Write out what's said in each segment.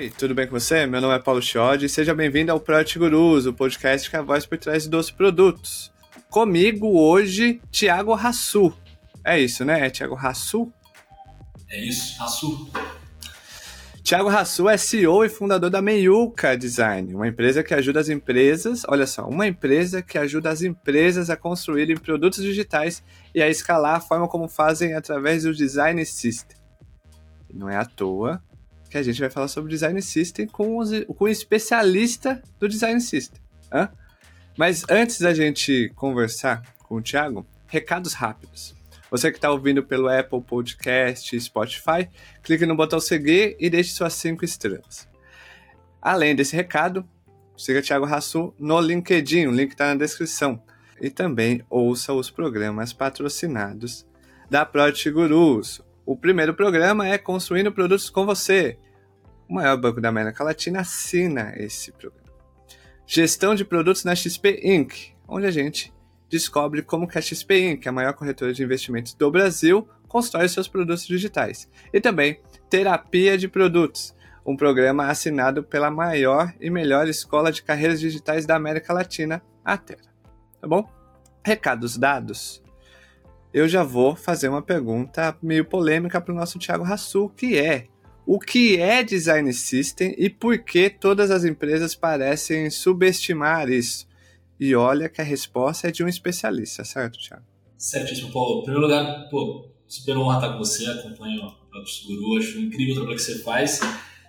Oi, tudo bem com você? Meu nome é Paulo Chiodi e seja bem-vindo ao Product Gurus, o podcast que é a voz por trás dos produtos. Comigo hoje, Thiago Rassu. É isso, né? É Thiago Rassu? É isso, Rassu. Thiago Rassu é CEO e fundador da Meiuca Design, uma empresa que ajuda as empresas, olha só, uma empresa que ajuda as empresas a construírem produtos digitais e a escalar a forma como fazem através do Design System. Não é à toa que a gente vai falar sobre Design System com, os, com um especialista do Design System. Hã? Mas antes da gente conversar com o Thiago, recados rápidos. Você que está ouvindo pelo Apple Podcast Spotify, clique no botão seguir e deixe suas cinco estrelas. Além desse recado, siga Thiago Rassu no LinkedIn, o link está na descrição. E também ouça os programas patrocinados da Product Gurus. O primeiro programa é Construindo Produtos com Você. O maior banco da América Latina assina esse programa. Gestão de produtos na XP Inc., onde a gente descobre como que a XP Inc., a maior corretora de investimentos do Brasil, constrói seus produtos digitais. E também Terapia de Produtos, um programa assinado pela maior e melhor escola de carreiras digitais da América Latina, a Terra. Tá bom? Recados dados. Eu já vou fazer uma pergunta meio polêmica para o nosso Thiago Rassu, que é o que é design system e por que todas as empresas parecem subestimar isso? E olha que a resposta é de um especialista, certo, Thiago? Certíssimo, Paulo. Em primeiro lugar, pô, super honra estar com você, acompanho o Produtos Guru, acho incrível o trabalho que você faz.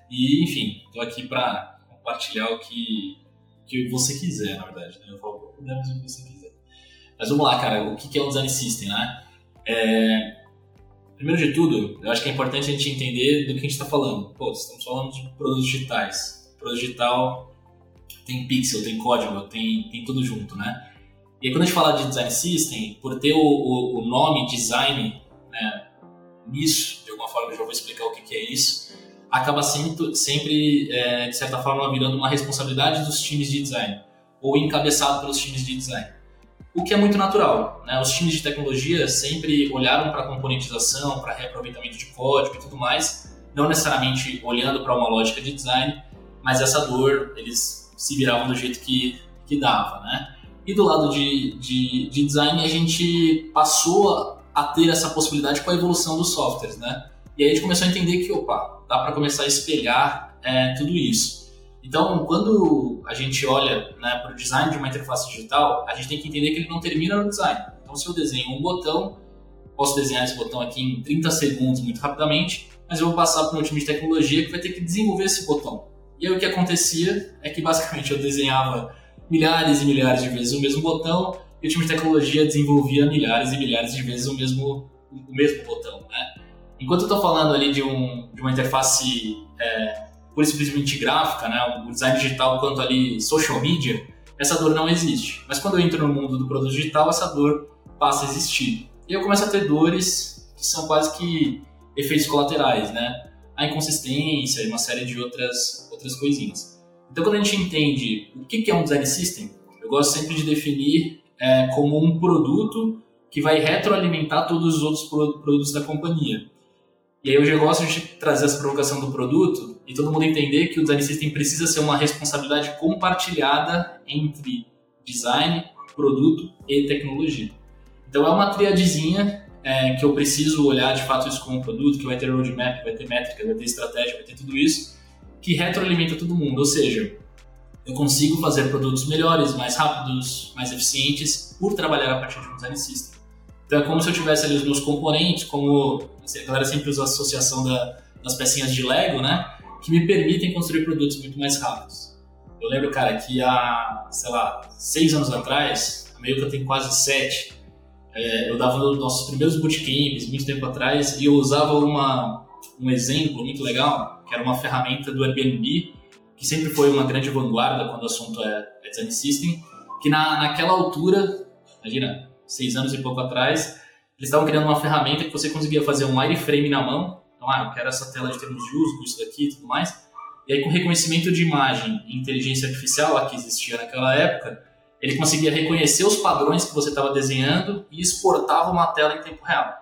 E, enfim, estou aqui para compartilhar o que, que você quiser, na verdade. Né? Eu falo, podemos o que você quiser. Mas vamos lá, cara, o que é um design system, né? É, primeiro de tudo, eu acho que é importante a gente entender do que a gente está falando. Pô, estamos falando de produtos digitais. Produto digital tem pixel, tem código, tem, tem tudo junto, né? E aí, quando a gente fala de design system, por ter o, o, o nome design né, nisso, de alguma forma eu já vou explicar o que, que é isso, acaba sempre, sempre é, de certa forma, virando uma responsabilidade dos times de design, ou encabeçado pelos times de design. O que é muito natural, né? Os times de tecnologia sempre olharam para componentização, para reaproveitamento de código e tudo mais, não necessariamente olhando para uma lógica de design, mas essa dor eles se viravam do jeito que, que dava, né? E do lado de, de, de design, a gente passou a ter essa possibilidade com a evolução dos softwares, né? E aí a gente começou a entender que, opa, dá para começar a espelhar é, tudo isso. Então, quando a gente olha né, para o design de uma interface digital, a gente tem que entender que ele não termina no design. Então, se eu desenho um botão, posso desenhar esse botão aqui em 30 segundos muito rapidamente, mas eu vou passar para um time de tecnologia que vai ter que desenvolver esse botão. E aí o que acontecia é que basicamente eu desenhava milhares e milhares de vezes o mesmo botão e o time de tecnologia desenvolvia milhares e milhares de vezes o mesmo, o mesmo botão, né? Enquanto eu estou falando ali de, um, de uma interface é, e simplesmente gráfica, né, o design digital quanto ali social media, essa dor não existe. Mas quando eu entro no mundo do produto digital, essa dor passa a existir. E eu começo a ter dores que são quase que efeitos colaterais, né? A inconsistência e uma série de outras outras coisinhas. Então, quando a gente entende o que é um design system, eu gosto sempre de definir é, como um produto que vai retroalimentar todos os outros produtos da companhia. E aí eu já gosto de trazer essa provocação do produto e todo mundo entender que o design system precisa ser uma responsabilidade compartilhada entre design, produto e tecnologia. Então é uma triadezinha é, que eu preciso olhar de fato isso como produto, que vai ter roadmap, vai ter métrica, vai ter estratégia, vai ter tudo isso, que retroalimenta todo mundo. Ou seja, eu consigo fazer produtos melhores, mais rápidos, mais eficientes por trabalhar a partir de um design system. Então é como se eu tivesse ali os meus componentes, como assim, a galera sempre usa a associação da, das pecinhas de Lego, né? Que me permitem construir produtos muito mais rápidos. Eu lembro, cara, que há, sei lá, seis anos atrás, meio que eu tenho quase sete, é, eu dava nos nossos primeiros bootcamps, muito tempo atrás, e eu usava uma, um exemplo muito legal que era uma ferramenta do Airbnb, que sempre foi uma grande vanguarda quando o assunto é, é design system, que na, naquela altura, imagina, seis anos e pouco atrás, eles estavam criando uma ferramenta que você conseguia fazer um wireframe na mão, então, ah, eu quero essa tela de termos de uso, isso daqui e tudo mais, e aí com reconhecimento de imagem e inteligência artificial, a que existia naquela época, ele conseguia reconhecer os padrões que você estava desenhando e exportava uma tela em tempo real.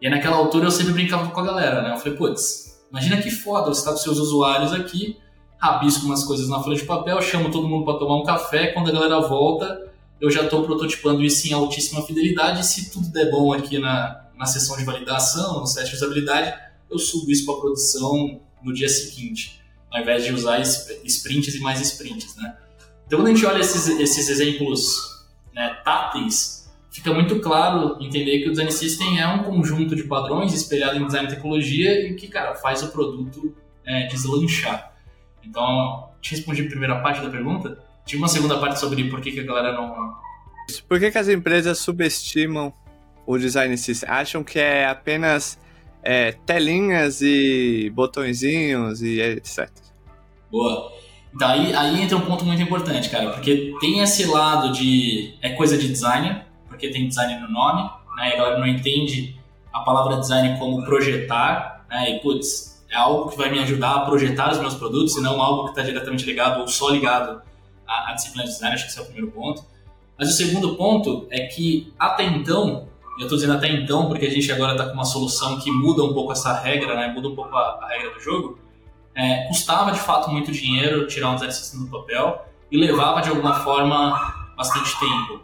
E naquela altura eu sempre brincava com a galera, né? Eu falei, putz, Imagina que foda, você está com seus usuários aqui, rabisco umas coisas na folha de papel, chamo todo mundo para tomar um café, quando a galera volta, eu já estou prototipando isso em altíssima fidelidade, se tudo der bom aqui na, na sessão de validação, no teste de usabilidade, eu subo isso para produção no dia seguinte, ao invés de usar sprints e mais sprints, né? Então, quando a gente olha esses, esses exemplos né, táteis, fica muito claro entender que o Design System é um conjunto de padrões espelhado em design e tecnologia e que, cara, faz o produto é, deslanchar. Então, te respondi a primeira parte da pergunta. Tinha uma segunda parte sobre por que, que a galera não... Por que, que as empresas subestimam o Design System? Acham que é apenas é, telinhas e botõezinhos e etc. Boa. Então aí, aí entra um ponto muito importante, cara, porque tem esse lado de é coisa de designer, porque tem design no nome, né? E a galera não entende a palavra design como projetar, né? E putz, é algo que vai me ajudar a projetar os meus produtos e não algo que está diretamente ligado ou só ligado à, à disciplina de design. Acho que esse é o primeiro ponto. Mas o segundo ponto é que até então eu estou dizendo até então porque a gente agora está com uma solução que muda um pouco essa regra, né? muda um pouco a, a regra do jogo. É, custava de fato muito dinheiro tirar um design system do papel e levava de alguma forma bastante tempo.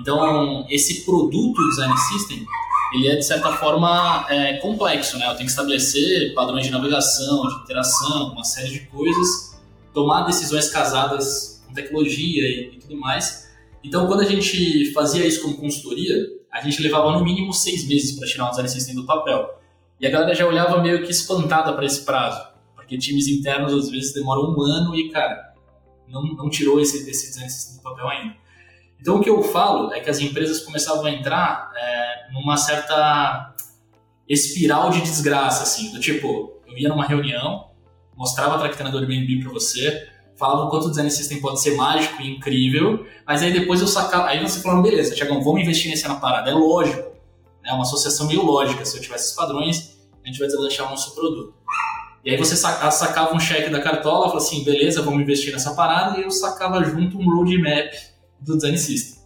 Então, esse produto design system, ele é de certa forma é, complexo, né? Eu tenho que estabelecer padrões de navegação, de interação, uma série de coisas, tomar decisões casadas tecnologia e, e tudo mais. Então, quando a gente fazia isso como consultoria, a gente levava no mínimo seis meses para tirar um design system do papel. E a galera já olhava meio que espantada para esse prazo, porque times internos às vezes demoram um ano e, cara, não, não tirou esse, esse design system do papel ainda. Então, o que eu falo é que as empresas começavam a entrar é, numa certa espiral de desgraça, assim, do tipo, eu ia numa reunião, mostrava a traquitana do Airbnb para você, falava o quanto o design system pode ser mágico e incrível, mas aí depois eu sacava, aí você falando, beleza, Tiagão, vamos investir nesse na parada, é lógico, é uma associação meio lógica, se eu tivesse esses padrões, a gente vai deslanchar o nosso produto. E aí você sacava um cheque da cartola, falava assim, beleza, vamos investir nessa parada, e eu sacava junto um roadmap do design system.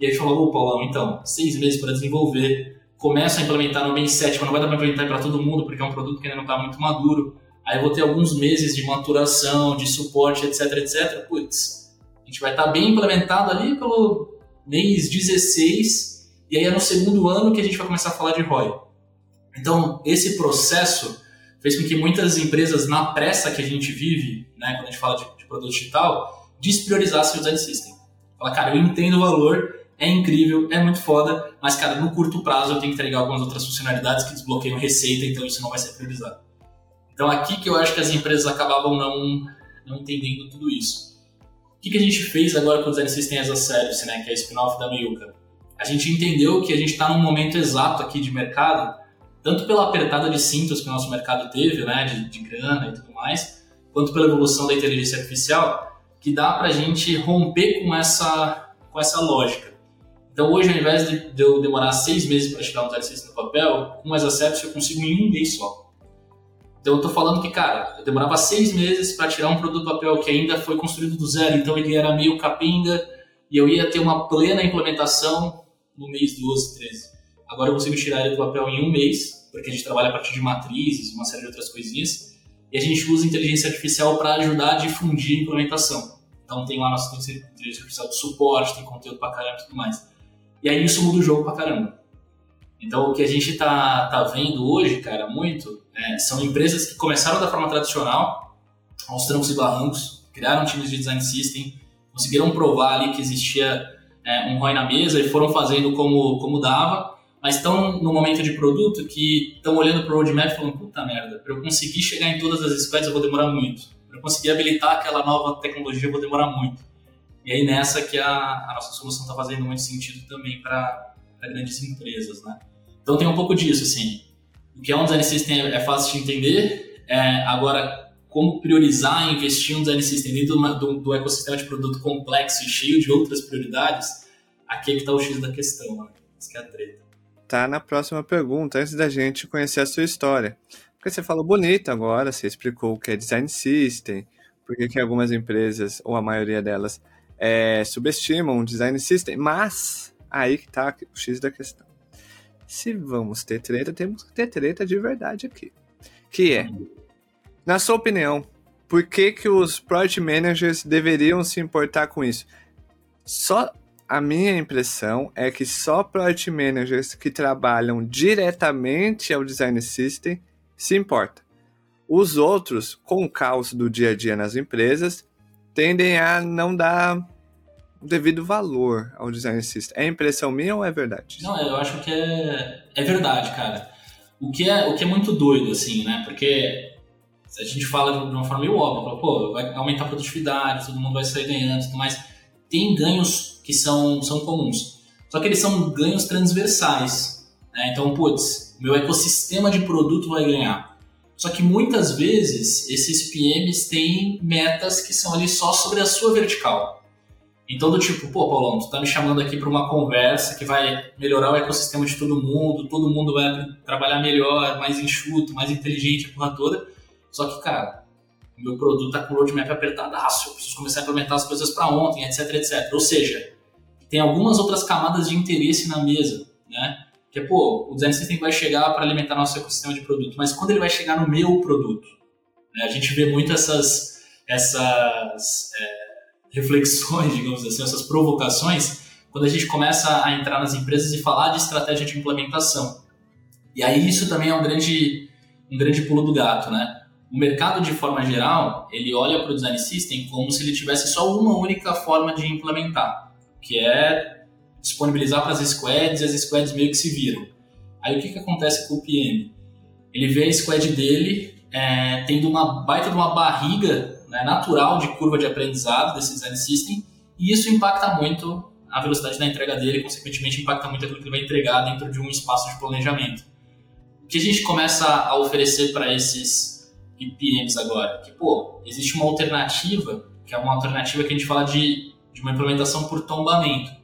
E aí falou, ô Paulão, então, seis meses para desenvolver, começa a implementar no Bem 7, mas não vai dar para implementar para todo mundo, porque é um produto que ainda não está muito maduro. Aí vou ter alguns meses de maturação, de suporte, etc, etc. Putz, a gente vai estar tá bem implementado ali pelo mês 16, e aí é no segundo ano que a gente vai começar a falar de ROI. Então, esse processo fez com que muitas empresas, na pressa que a gente vive, né, quando a gente fala de, de produto digital, despriorizassem o design system. Fala, cara, eu entendo o valor, é incrível, é muito foda, mas, cara, no curto prazo eu tenho que entregar algumas outras funcionalidades que desbloqueiam receita, então isso não vai ser priorizado. Então aqui que eu acho que as empresas acabavam não, não entendendo tudo isso. O que, que a gente fez agora com o Design System as a Service, né, que é a spin-off da Meiuca? A gente entendeu que a gente está num momento exato aqui de mercado, tanto pela apertada de cintos que o nosso mercado teve, né, de, de grana e tudo mais, quanto pela evolução da inteligência artificial, que dá para a gente romper com essa, com essa lógica. Então hoje, ao invés de, eu demorar seis meses para tirar um Design System no papel, com As Service eu consigo em um mês só. Então eu tô falando que, cara, eu demorava seis meses para tirar um produto papel que ainda foi construído do zero, então ele era meio capinga e eu ia ter uma plena implementação no mês 12, 13. Agora eu consigo tirar ele do papel em um mês, porque a gente trabalha a partir de matrizes, uma série de outras coisinhas, e a gente usa inteligência artificial para ajudar a difundir a implementação. Então tem lá nossa inteligência artificial de suporte, tem conteúdo pra caramba e tudo mais. E aí isso muda o jogo pra caramba. Então, o que a gente está tá vendo hoje, cara, muito, é, são empresas que começaram da forma tradicional, aos trancos e barrancos, criaram times de design system, conseguiram provar ali que existia é, um ROI na mesa e foram fazendo como, como dava, mas estão no momento de produto que estão olhando para o roadmap e falando, puta merda, para eu conseguir chegar em todas as squads eu vou demorar muito. Para eu conseguir habilitar aquela nova tecnologia eu vou demorar muito. E aí nessa que a, a nossa solução está fazendo muito sentido também para grandes empresas, né? Então tem um pouco disso, assim. O que é um design system é fácil de entender, é, agora como priorizar e investir um design system dentro do, do, ecossistema de produto complexo e cheio de outras prioridades, aqui é que está o X da questão, né? Isso que é a treta. Tá na próxima pergunta, antes da gente conhecer a sua história. Porque você falou bonito agora, você explicou o que é design system, porque que algumas empresas, ou a maioria delas, é, subestimam o design system, mas aí que tá o X da questão. Se vamos ter treta, temos que ter treta de verdade aqui. Que é, na sua opinião, por que, que os Product Managers deveriam se importar com isso? Só a minha impressão é que só Product Managers que trabalham diretamente ao Design System se importam. Os outros, com o caos do dia a dia nas empresas, tendem a não dar devido valor ao design system. É impressão minha ou é verdade? Não, eu acho que é, é verdade, cara. O que, é, o que é muito doido, assim, né? Porque a gente fala de uma forma meio óbvia, fala, pô, vai aumentar a produtividade, todo mundo vai sair ganhando tudo mais. Tem ganhos que são, são comuns. Só que eles são ganhos transversais. Né? Então, putz, meu ecossistema de produto vai ganhar. Só que muitas vezes esses PMs têm metas que são ali só sobre a sua vertical. Então, do tipo, pô, Paulão, tu tá me chamando aqui para uma conversa que vai melhorar o ecossistema de todo mundo, todo mundo vai trabalhar melhor, mais enxuto, mais inteligente, a porra toda. Só que, cara, meu produto tá com o roadmap apertadaço, eu preciso começar a implementar as coisas para ontem, etc, etc. Ou seja, tem algumas outras camadas de interesse na mesa, né? Que é, pô, o design system vai chegar para alimentar nosso ecossistema de produto, mas quando ele vai chegar no meu produto? Né? A gente vê muito essas, essas é, reflexões, digamos assim, essas provocações, quando a gente começa a entrar nas empresas e falar de estratégia de implementação. E aí isso também é um grande, um grande pulo do gato, né? O mercado, de forma geral, ele olha para o design system como se ele tivesse só uma única forma de implementar, que é disponibilizar para as squads e as squads meio que se viram. Aí o que, que acontece com o PM? Ele vê a squad dele é, tendo uma baita de uma barriga né, natural de curva de aprendizado desse design system e isso impacta muito a velocidade da entrega dele e, consequentemente, impacta muito aquilo que ele vai entregar dentro de um espaço de planejamento. O que a gente começa a oferecer para esses PMs agora? Que, pô, existe uma alternativa, que é uma alternativa que a gente fala de, de uma implementação por tombamento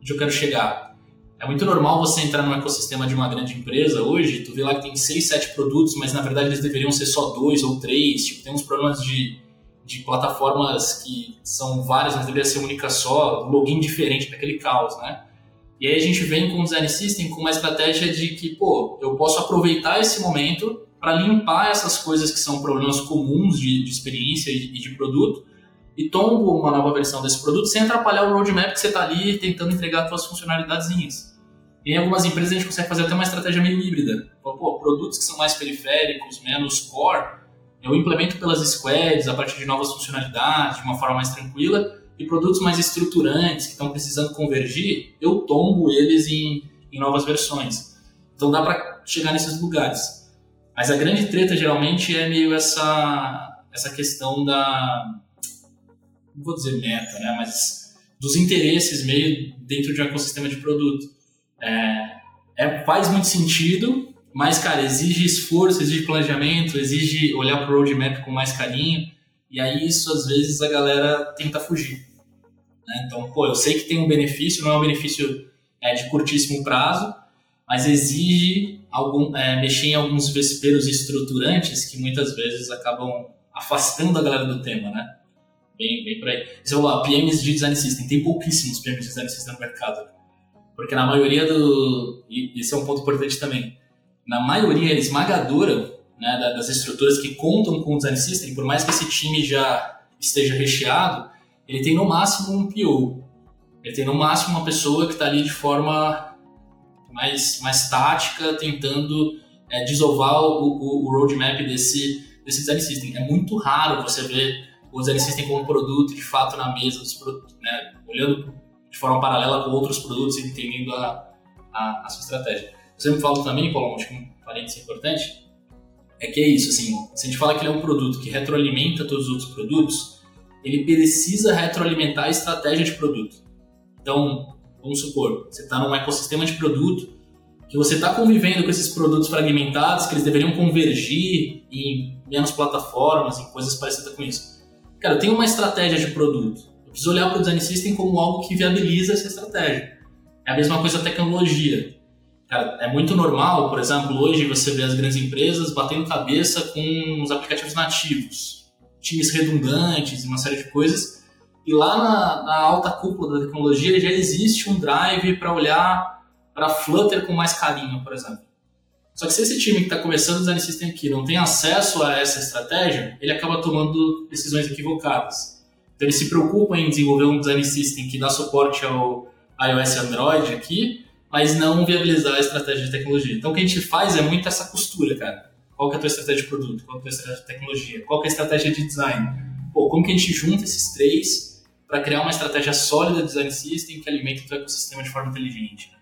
onde eu quero chegar. É muito normal você entrar no ecossistema de uma grande empresa hoje, tu vê lá que tem seis, sete produtos, mas na verdade eles deveriam ser só dois ou três. Tipo, tem uns problemas de, de plataformas que são várias, mas deveria ser única só, login diferente daquele caos, né? E aí a gente vem com o Design System com uma estratégia de que, pô, eu posso aproveitar esse momento para limpar essas coisas que são problemas comuns de, de experiência e de produto e tombo uma nova versão desse produto sem atrapalhar o roadmap que você está ali tentando entregar suas funcionalidades. Em algumas empresas a gente consegue fazer até uma estratégia meio híbrida. Pô, produtos que são mais periféricos, menos core, eu implemento pelas squads a partir de novas funcionalidades, de uma forma mais tranquila, e produtos mais estruturantes que estão precisando convergir, eu tombo eles em, em novas versões. Então dá para chegar nesses lugares. Mas a grande treta geralmente é meio essa, essa questão da, não vou dizer meta, né, mas dos interesses meio dentro de um ecossistema de produto. É, é, faz muito sentido, mas, cara, exige esforço, exige planejamento, exige olhar para o roadmap com mais carinho, e aí isso, às vezes, a galera tenta fugir. Né? Então, pô, eu sei que tem um benefício, não é um benefício é, de curtíssimo prazo, mas exige algum, é, mexer em alguns vesperos estruturantes que muitas vezes acabam afastando a galera do tema, né? bem, bem por aí. Você falou lá, PMs de Design System, tem pouquíssimos PMs de Design System no mercado. Porque na maioria do... E esse é um ponto importante também. Na maioria esmagadora né, das estruturas que contam com o Design System, por mais que esse time já esteja recheado, ele tem no máximo um PO. Ele tem no máximo uma pessoa que está ali de forma mais, mais tática, tentando é, desovar o, o, o roadmap desse, desse Design System. É muito raro você ver o Design System como produto de fato na mesa dos produtos, né? olhando de forma paralela com outros produtos e entendendo a, a, a sua estratégia. Me falou também, Paulo, acho que um parênteses importante, é que é isso, assim, se a gente fala que ele é um produto que retroalimenta todos os outros produtos, ele precisa retroalimentar a estratégia de produto. Então, vamos supor, você está num ecossistema de produto que você está convivendo com esses produtos fragmentados, que eles deveriam convergir em menos plataformas, em coisas parecidas com isso. Cara, eu tenho uma estratégia de produto. Eu preciso olhar para o design system como algo que viabiliza essa estratégia. É a mesma coisa a tecnologia. Cara, é muito normal, por exemplo, hoje você vê as grandes empresas batendo cabeça com os aplicativos nativos, times redundantes e uma série de coisas. E lá na, na alta cúpula da tecnologia já existe um drive para olhar para Flutter com mais carinho, por exemplo. Só que se esse time que está começando o design system aqui não tem acesso a essa estratégia, ele acaba tomando decisões equivocadas. Então ele se preocupa em desenvolver um design system que dá suporte ao iOS e Android aqui, mas não viabilizar a estratégia de tecnologia. Então o que a gente faz é muito essa costura, cara. Qual que é a tua estratégia de produto? Qual que é a tua estratégia de tecnologia? Qual que é a estratégia de design? Pô, como que a gente junta esses três para criar uma estratégia sólida de design system que alimente o teu ecossistema de forma inteligente? Né?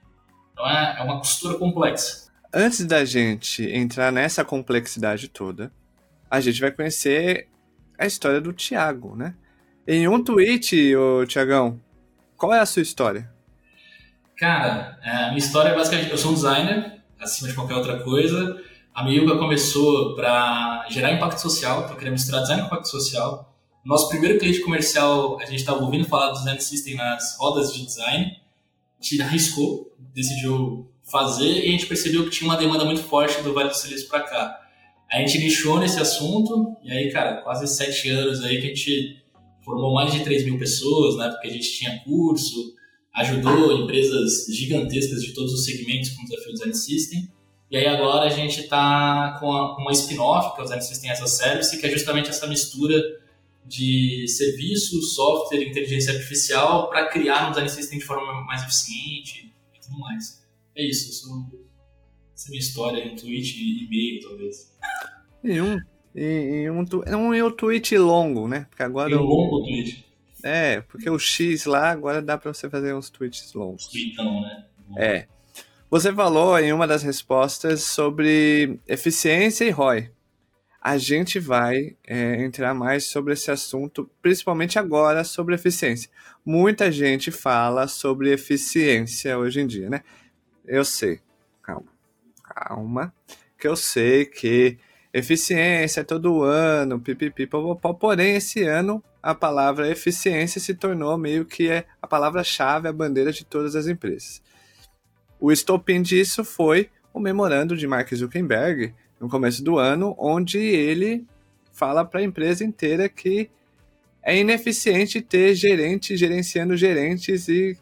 Então é, é uma costura complexa. Antes da gente entrar nessa complexidade toda, a gente vai conhecer a história do Tiago, né? Em um tweet, Tiagão, qual é a sua história? Cara, é, a minha história é basicamente, eu sou um designer, acima de qualquer outra coisa. A Miyuga começou para gerar impacto social, para querer misturar design com impacto social. Nosso primeiro cliente comercial, a gente estava ouvindo falar do design system nas rodas de design, a gente arriscou, decidiu fazer e a gente percebeu que tinha uma demanda muito forte do Vale do Silício para cá. A gente nichou nesse assunto e aí, cara, quase sete anos aí que a gente formou mais de 3 mil pessoas, né, porque a gente tinha curso, ajudou empresas gigantescas de todos os segmentos com o desafio Design System. E aí agora a gente está com, uma spin-off, que é o Design System as a Service, que é justamente essa mistura de serviço, software e inteligência artificial para criar um Design System de forma mais eficiente e tudo mais. É isso, sou... essa é a minha história em tweet e e-mail, talvez. Em um, em, um, um, um tweet longo, né? Porque agora. Em um longo tweet. É, porque o X lá agora dá para você fazer uns tweets longos. Tweetão, né? É. Você falou em uma das respostas sobre eficiência e ROI. A gente vai é, entrar mais sobre esse assunto, principalmente agora sobre eficiência. Muita gente fala sobre eficiência hoje em dia, né? eu sei, calma, calma, que eu sei que eficiência é todo ano, pipipi, porém esse ano a palavra eficiência se tornou meio que é a palavra-chave, a bandeira de todas as empresas. O estopim disso foi o memorando de Mark Zuckerberg no começo do ano, onde ele fala para a empresa inteira que é ineficiente ter gerente gerenciando gerentes e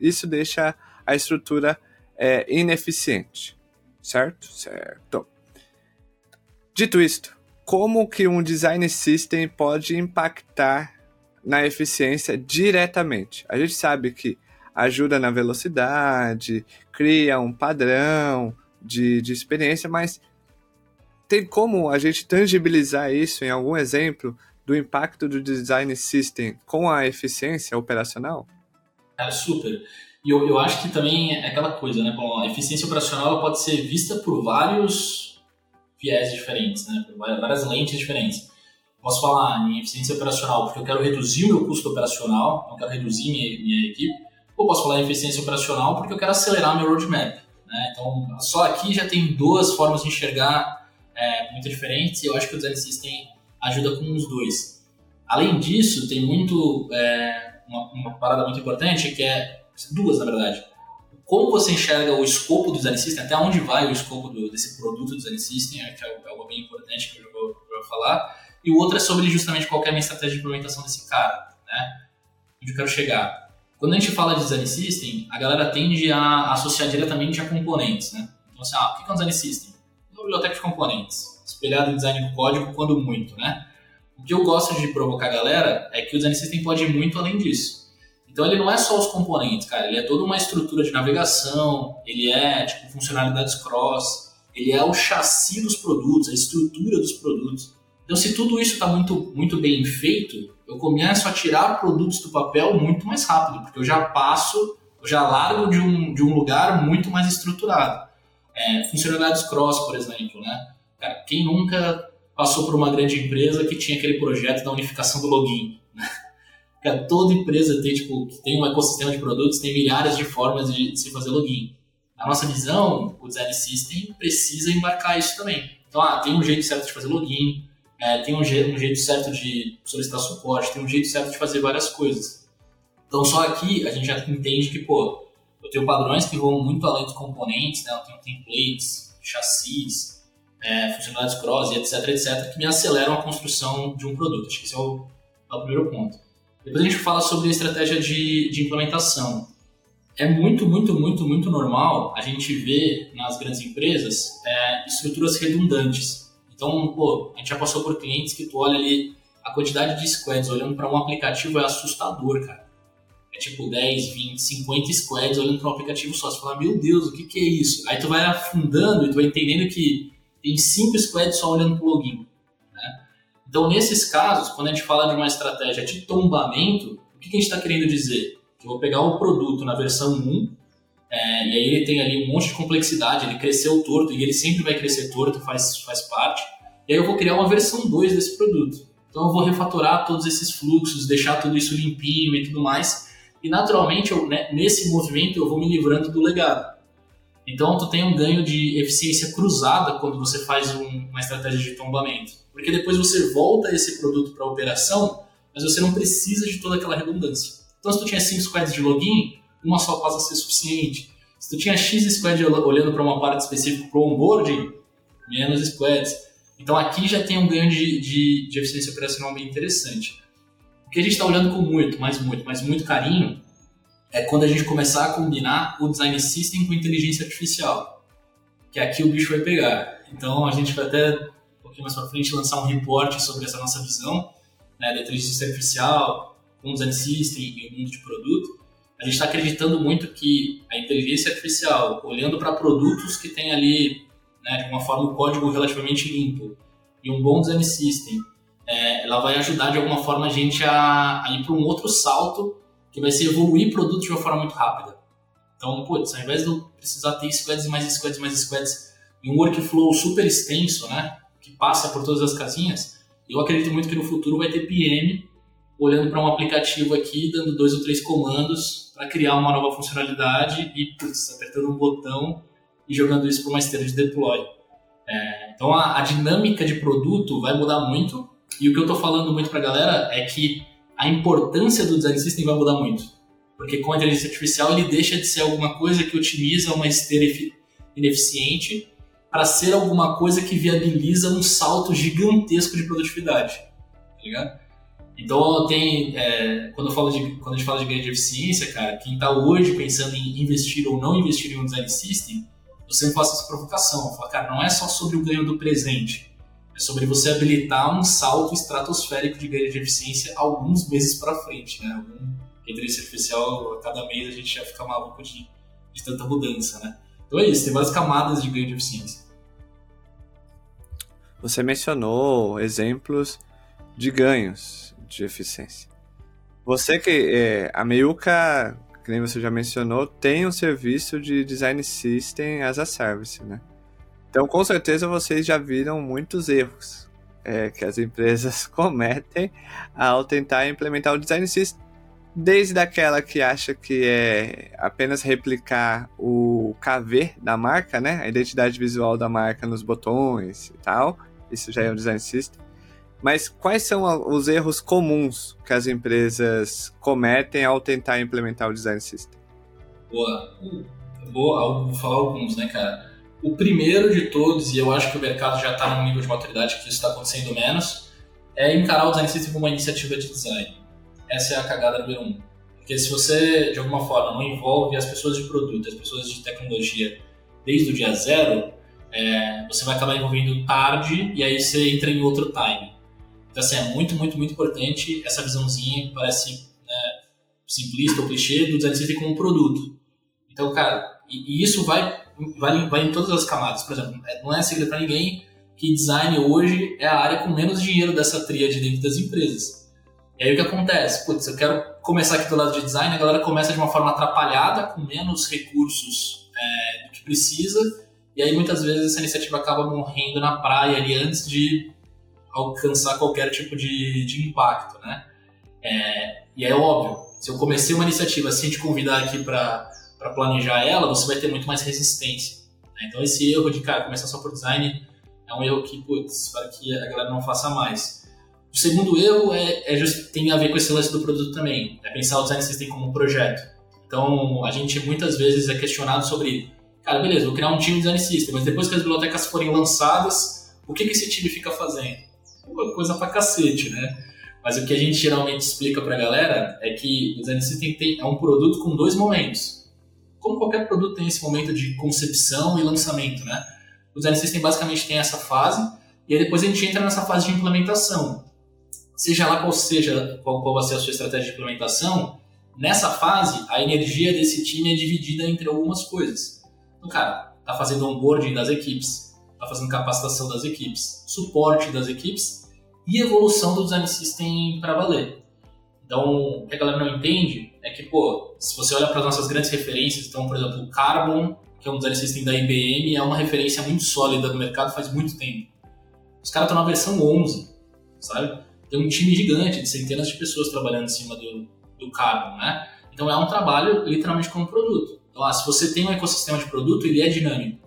isso deixa a estrutura é ineficiente. Certo? Certo. Dito isto, como que um design system pode impactar na eficiência diretamente? A gente sabe que ajuda na velocidade, cria um padrão de, de experiência, mas tem como a gente tangibilizar isso em algum exemplo do impacto do design system com a eficiência operacional? É, super. E eu, eu acho que também é aquela coisa, né? Bom, a eficiência operacional pode ser vista por vários viés diferentes, né? Várias lentes diferentes. Posso falar em eficiência operacional porque eu quero reduzir o meu custo operacional, eu quero reduzir minha, minha equipe. Ou posso falar em eficiência operacional porque eu quero acelerar meu roadmap. Né? Então, só aqui já tem duas formas de enxergar é, muito diferentes e eu acho que o Design System ajuda com os dois. Além disso, tem muito é, uma, uma parada muito importante que é duas na verdade. Como você enxerga o escopo do design system, até onde vai o escopo do, desse produto do design system, que é algo bem importante que eu vou, vou falar. E o outro é sobre justamente qual é a minha estratégia de implementação desse cara, né? Onde eu quero chegar. Quando a gente fala de design system, a galera tende a associar diretamente a componentes, né? Então, assim, ah, o que é um design system? Uma biblioteca de componentes, espelhado em design do código, quando muito, né? O que eu gosto de provocar a galera é que o design system pode ir muito além disso. Então ele não é só os componentes, cara, ele é toda uma estrutura de navegação, ele é tipo funcionalidades cross, ele é o chassi dos produtos, a estrutura dos produtos. Então se tudo isso está muito, muito bem feito, eu começo a tirar produtos do papel muito mais rápido, porque eu já passo, eu já largo de um, de um lugar muito mais estruturado. É, funcionalidades cross, por exemplo, né? Cara, quem nunca passou por uma grande empresa que tinha aquele projeto da unificação do login? Né? toda empresa tem, tipo, que tem um ecossistema de produtos, tem milhares de formas de, de se fazer login. Na nossa visão, o Design System precisa embarcar isso também. Então, ah, tem um jeito certo de fazer login, é, tem um, je um jeito certo de solicitar suporte, tem um jeito certo de fazer várias coisas. Então, só aqui a gente já entende que, pô, eu tenho padrões que vão muito além dos componentes, né? eu tenho templates, chassis, é, funcionalidades cross, etc, etc, que me aceleram a construção de um produto. Acho que esse é o, é o primeiro ponto. Depois a gente fala sobre a estratégia de, de implementação. é muito, muito, muito, muito normal a gente ver nas grandes empresas é, estruturas redundantes. Então, pô, a gente já passou por clientes que tu olha ali a quantidade de squads olhando para um aplicativo é assustador, cara. É tipo 10, 20, 50 squads olhando para um aplicativo só. Você fala, meu Deus, o que, que é isso? Aí tu vai afundando e tu vai entendendo que tem 5 squads só olhando para o login. Então, nesses casos, quando a gente fala de uma estratégia de tombamento, o que, a gente está querendo dizer? Eu vou pegar o produto na versão 1, é, e aí ele tem ali um monte de complexidade, ele cresceu torto, e ele sempre vai crescer torto, faz, faz parte. E aí eu vou criar uma versão 2 desse produto. Então eu vou refatorar todos esses fluxos, deixar tudo isso limpinho e tudo mais. E naturalmente, eu, né, nesse movimento, eu vou me livrando do legado. Então tu tem um ganho de eficiência cruzada quando você faz um, uma estratégia de tombamento. Porque depois você volta esse produto para operação, mas você não precisa de toda aquela redundância. Então se tu tinha 5 squads de login, uma só passa a ser suficiente. Se tu tinha X squads olhando para uma parte específica para o onboarding, menos squads. Então aqui já tem um ganho de, de, de eficiência operacional bem interessante. O que a gente está olhando com muito, mais muito, mas muito carinho é quando a gente começar a combinar o design system com inteligência artificial, que aqui o bicho vai pegar. Então a gente vai até pouquinho mais para frente lançar um report sobre essa nossa visão né, da inteligência artificial com design system e o mundo de produto. A gente está acreditando muito que a inteligência artificial, olhando para produtos que tem ali né, de uma forma, um código relativamente limpo e um bom design system, é, ela vai ajudar de alguma forma a gente a, a ir para um outro salto que vai ser evoluir produtos de uma forma muito rápida. Então, putz, ao invés de eu precisar ter squads e mais squads e mais squads um workflow super extenso, né, que passa por todas as casinhas, eu acredito muito que no futuro vai ter PM olhando para um aplicativo aqui, dando dois ou três comandos para criar uma nova funcionalidade e, putz, apertando um botão e jogando isso para uma esteira de deploy. É, então a, a, dinâmica de produto vai mudar muito e o que eu estou falando muito para a galera é que a importância do design system vai mudar muito. Porque com a inteligência artificial ele deixa de ser alguma coisa que otimiza uma esteira ineficiente para ser alguma coisa que viabiliza um salto gigantesco de produtividade. Tá ligado? Então tem, é, quando eu falo de quando a gente fala de ganho de eficiência, cara, quem está hoje pensando em investir ou não investir em um design system, eu sempre faço essa provocação. Eu falo, cara, não é só sobre o ganho do presente. É sobre você habilitar um salto estratosférico de ganho de eficiência alguns meses para frente, né? Algum inteligência artificial, a cada mês a gente já fica maluco de, de tanta mudança, né? Então é isso, tem várias camadas de ganho de eficiência. Você mencionou exemplos de ganhos de eficiência. Você que é, a Meiuca que nem você já mencionou, tem um serviço de design system as a service, né? Então, com certeza, vocês já viram muitos erros é, que as empresas cometem ao tentar implementar o design system. Desde aquela que acha que é apenas replicar o KV da marca, né? A identidade visual da marca nos botões e tal. Isso já é um design system. Mas quais são os erros comuns que as empresas cometem ao tentar implementar o design system? Boa. Boa, vou falar alguns, né, cara? O primeiro de todos, e eu acho que o mercado já está num nível de maturidade que isso está acontecendo menos, é encarar o design system como uma iniciativa de design. Essa é a cagada número um. Porque se você, de alguma forma, não envolve as pessoas de produto, as pessoas de tecnologia desde o dia zero, é, você vai acabar envolvendo tarde e aí você entra em outro time. Então, assim, é muito, muito, muito importante essa visãozinha que parece né, simplista ou clichê do design system como produto. Então, cara, e, e isso vai, vai, vai em todas as camadas. Por exemplo, é, não é segredo para ninguém que design hoje é a área com menos dinheiro dessa tríade dentro das empresas. E aí o que acontece? Putz, eu quero começar aqui do lado de design, a galera começa de uma forma atrapalhada, com menos recursos é, do que precisa, e aí muitas vezes essa iniciativa acaba morrendo na praia ali antes de alcançar qualquer tipo de, de impacto, né? É, e é óbvio, se eu comecei uma iniciativa sem te convidar aqui para planejar ela, você vai ter muito mais resistência. Né? Então esse erro de, cara, começar só por design é um erro que, putz, para que a galera não faça mais. O segundo erro é, é just, tem a ver com esse lance do produto também, é pensar o design system como um projeto. Então, a gente muitas vezes é questionado sobre, cara, beleza, vou criar um time de design system, mas depois que as bibliotecas forem lançadas, o que, que esse time fica fazendo? coisa pra cacete, né? Mas o que a gente geralmente explica pra galera é que o design system tem, é um produto com dois momentos. como qualquer produto tem esse momento de concepção e lançamento, né? O design system basicamente tem essa fase e aí depois a gente entra nessa fase de implementação. Seja lá qual seja qual, qual vai ser a sua estratégia de implementação, nessa fase a energia desse time é dividida entre algumas coisas. Então, cara, tá fazendo onboarding das equipes, tá fazendo capacitação das equipes, suporte das equipes e evolução do design system para valer. Então, o que a galera não entende é que, pô, se você olha para as nossas grandes referências, então, por exemplo, o Carbon, que é um design system da IBM, é uma referência muito sólida no mercado faz muito tempo. Os caras estão na versão 11, sabe? Tem um time gigante de centenas de pessoas trabalhando em cima do, do Carbon, né? Então, é um trabalho literalmente como produto. Então, ah, se você tem um ecossistema de produto, ele é dinâmico.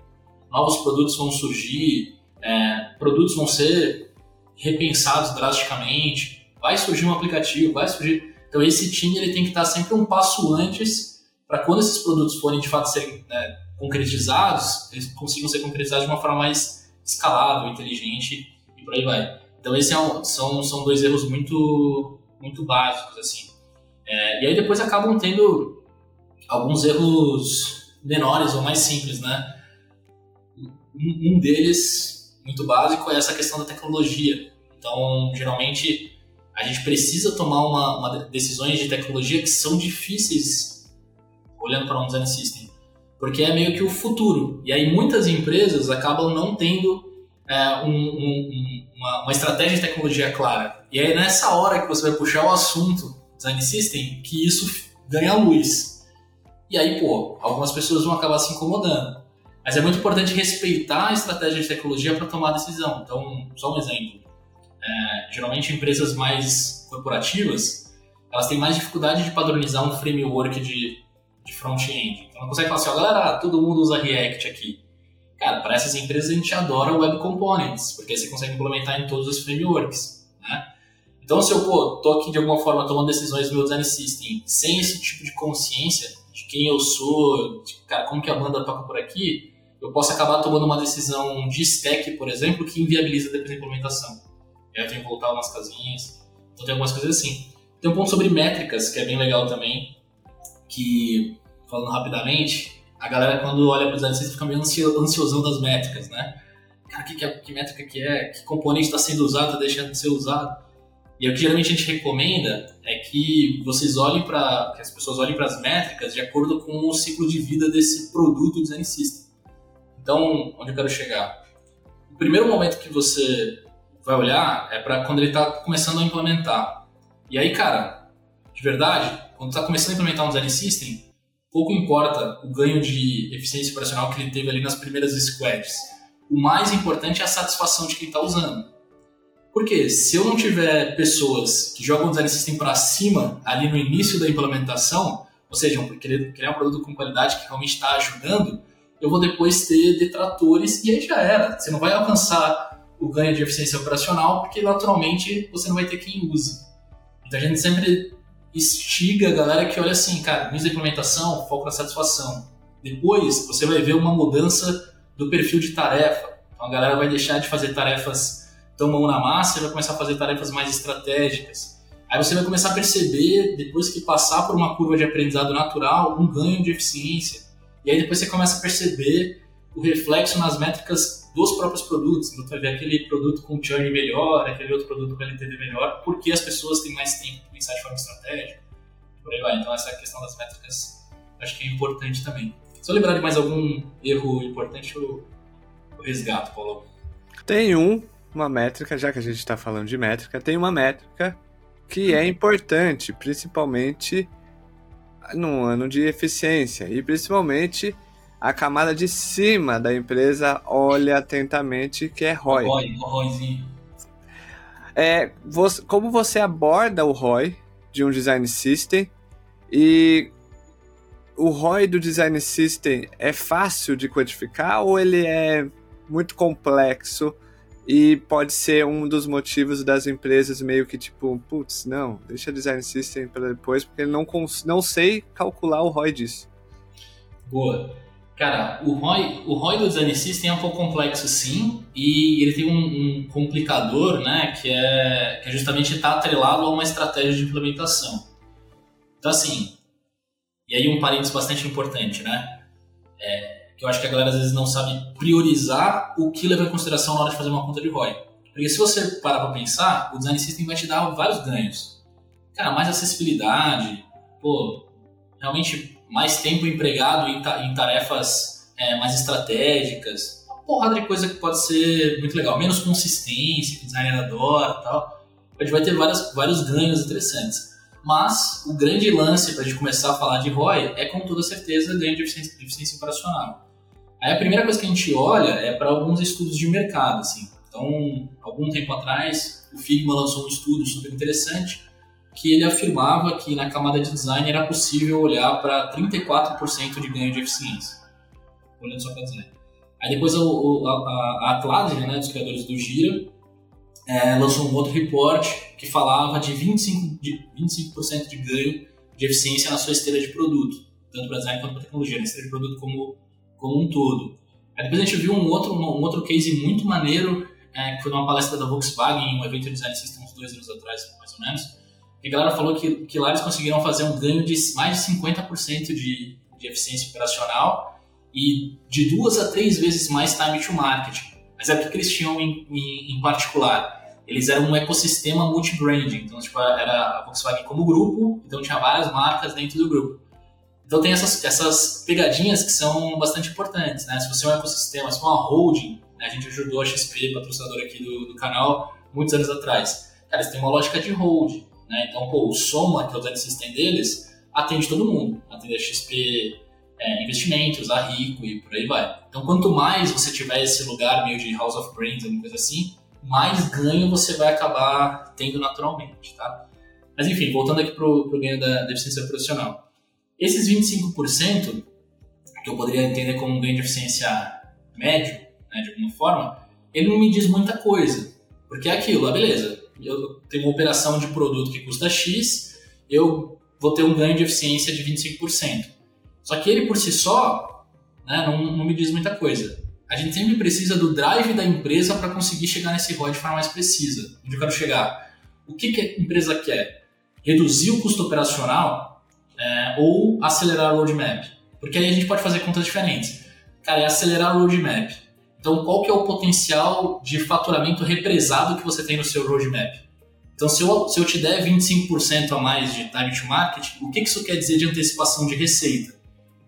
Novos produtos vão surgir, é, produtos vão ser repensados drasticamente, vai surgir um aplicativo, vai surgir. Então esse time ele tem que estar sempre um passo antes para quando esses produtos forem de fato serem né, concretizados, eles consigam ser concretizados de uma forma mais escalável, inteligente e por aí vai. Então esses é um, são, são dois erros muito muito básicos assim. É, e aí depois acabam tendo alguns erros menores ou mais simples, né? Um, deles muito básico é essa questão da tecnologia. Então geralmente a gente precisa tomar uma, uma decisões de tecnologia que são difíceis olhando para um design system, porque é meio que o futuro. E aí muitas empresas acabam não tendo é, um, um, uma, uma, estratégia de tecnologia clara. E aí nessa hora que você vai puxar o assunto design system, que isso ganha luz. E aí, pô, algumas pessoas vão acabar se incomodando. Mas é muito importante respeitar a estratégia de tecnologia para tomar decisão. Então, só um exemplo é, geralmente empresas mais corporativas, elas têm mais dificuldade de padronizar um framework de, de front-end. Então não consegue falar assim, ó, galera, todo mundo usa React aqui. Cara, para essas empresas a gente adora Web Components, porque aí você consegue implementar em todos os frameworks, né? Então, se eu pô, tô aqui de alguma forma tomando decisões no meu design system sem esse tipo de consciência quem eu sou, de cara, como que a banda toca por aqui, eu posso acabar tomando uma decisão de stack, por exemplo, que inviabiliza depois a implementação eu tenho que voltar umas casinhas. Então tem algumas coisas assim. Tem um ponto sobre métricas, que é bem legal também, que, falando rapidamente, a galera quando olha para os design fica meio ansiosão das métricas, né? Cara, que, que, é, que métrica que é? Que componente está sendo usado, está deixando de ser usado? E o que geralmente a gente recomenda é que vocês olhem para, que as pessoas olhem para as métricas de acordo com o ciclo de vida desse produto design system. Então, onde eu quero chegar? O primeiro momento que você vai olhar é para quando ele está começando a implementar. E aí, cara, de verdade, quando está começando a implementar um design system, pouco importa o ganho de eficiência operacional que ele teve ali nas primeiras squads. O mais importante é a satisfação de quem está usando. Porque se eu não tiver pessoas que jogam o design system para cima ali no início da implementação, ou seja, criar um produto com qualidade que realmente está ajudando, eu vou depois ter detratores e aí já era. Você não vai alcançar o ganho de eficiência operacional, porque naturalmente você não vai ter quem use. Então a gente sempre estiga a galera que olha assim, cara, início da implementação, foco na satisfação. Depois você vai ver uma mudança do perfil de tarefa. Então a galera vai deixar de fazer tarefas tão mão na massa e vai começar a fazer tarefas mais estratégicas. Aí você vai começar a perceber, depois que passar por uma curva de aprendizado natural, um ganho de eficiência. E aí depois você começa a perceber o reflexo nas métricas dos próprios produtos. Então, tu vai ver aquele produto com churn melhor, aquele outro produto com LTV melhor, porque as pessoas têm mais tempo para pensar de forma estratégica. Por aí vai. Então, essa questão das métricas acho que é importante também. Se eu lembrar de mais algum erro importante, eu, eu resgato, Paulo. Tem um, uma métrica, já que a gente está falando de métrica, tem uma métrica que é importante, principalmente no ano de eficiência e principalmente a camada de cima da empresa olha atentamente que é ROI. ROI, ROIzinho. É, você, como você aborda o ROI de um design system e o ROI do design system é fácil de quantificar ou ele é muito complexo e pode ser um dos motivos das empresas meio que tipo, putz, não, deixa design system para depois porque não, não sei calcular o ROI disso. Boa. Cara, o ROI, o ROI do Design System é um pouco complexo sim, e ele tem um, um complicador, né, que é, que é justamente estar tá atrelado a uma estratégia de implementação. Então, assim, E aí um parênteses bastante importante, né? É, que eu acho que a galera às vezes não sabe priorizar o que leva em consideração na hora de fazer uma conta de ROI. Porque se você parar para pensar, o Design System vai te dar vários ganhos. Cara, mais acessibilidade, pô, realmente mais tempo empregado em, ta em tarefas é, mais estratégicas, uma porrada de coisa que pode ser muito legal. Menos consistência, que o designer adora e tal. A gente vai ter várias, vários ganhos interessantes. Mas o grande lance para a gente começar a falar de ROI é com toda certeza ganho de eficiência, de eficiência operacional. Aí a primeira coisa que a gente olha é para alguns estudos de mercado. Assim. Então, algum tempo atrás, o Figma lançou um estudo super interessante que ele afirmava que na camada de design era possível olhar para 34% de ganho de eficiência. Olhando só para design. Aí depois a, a, a Atlassian, né, dos criadores do Gira, é, lançou um outro report que falava de 25%, de 25 de ganho de eficiência na sua esteira de produto, tanto para design quanto para tecnologia, na esteira de produto como, como um todo. Aí depois a gente viu um outro, um outro case muito maneiro, é, que foi numa palestra da Volkswagen, em um evento de design system uns dois anos atrás, mais ou menos, e a galera falou que, que lá eles conseguiram fazer um ganho de mais de 50% de, de eficiência operacional e de duas a três vezes mais time to market. Mas é o que eles tinham em, em, em particular? Eles eram um ecossistema multi-branding, então tipo, era a Volkswagen como grupo, então tinha várias marcas dentro do grupo. Então tem essas, essas pegadinhas que são bastante importantes, né? Se você é um ecossistema, se for uma holding, né? a gente ajudou a XP, patrocinador aqui do, do canal, muitos anos atrás. Cara, eles têm uma lógica de hold, né? Então, pô, o Soma, que é o design system deles, atende todo mundo. Atende a XP é, Investimentos, a Rico e por aí vai. Então, quanto mais você tiver esse lugar meio de House of Brands, alguma coisa assim, mais ganho você vai acabar tendo naturalmente, tá? Mas enfim, voltando aqui para o ganho da, da eficiência profissional. Esses 25%, que eu poderia entender como um ganho de eficiência médio, né, de alguma forma, ele não me diz muita coisa. Porque é aquilo, ah, beleza, eu tenho uma operação de produto que custa X, eu vou ter um ganho de eficiência de 25%. Só que ele por si só né, não, não me diz muita coisa. A gente sempre precisa do drive da empresa para conseguir chegar nesse ROI de forma mais precisa. Onde eu quero chegar? O que, que a empresa quer? Reduzir o custo operacional é, ou acelerar o roadmap? Porque aí a gente pode fazer contas diferentes. Cara, é acelerar o roadmap. Então, qual que é o potencial de faturamento represado que você tem no seu roadmap? Então, se eu, se eu te der 25% a mais de time to market, o que, que isso quer dizer de antecipação de receita?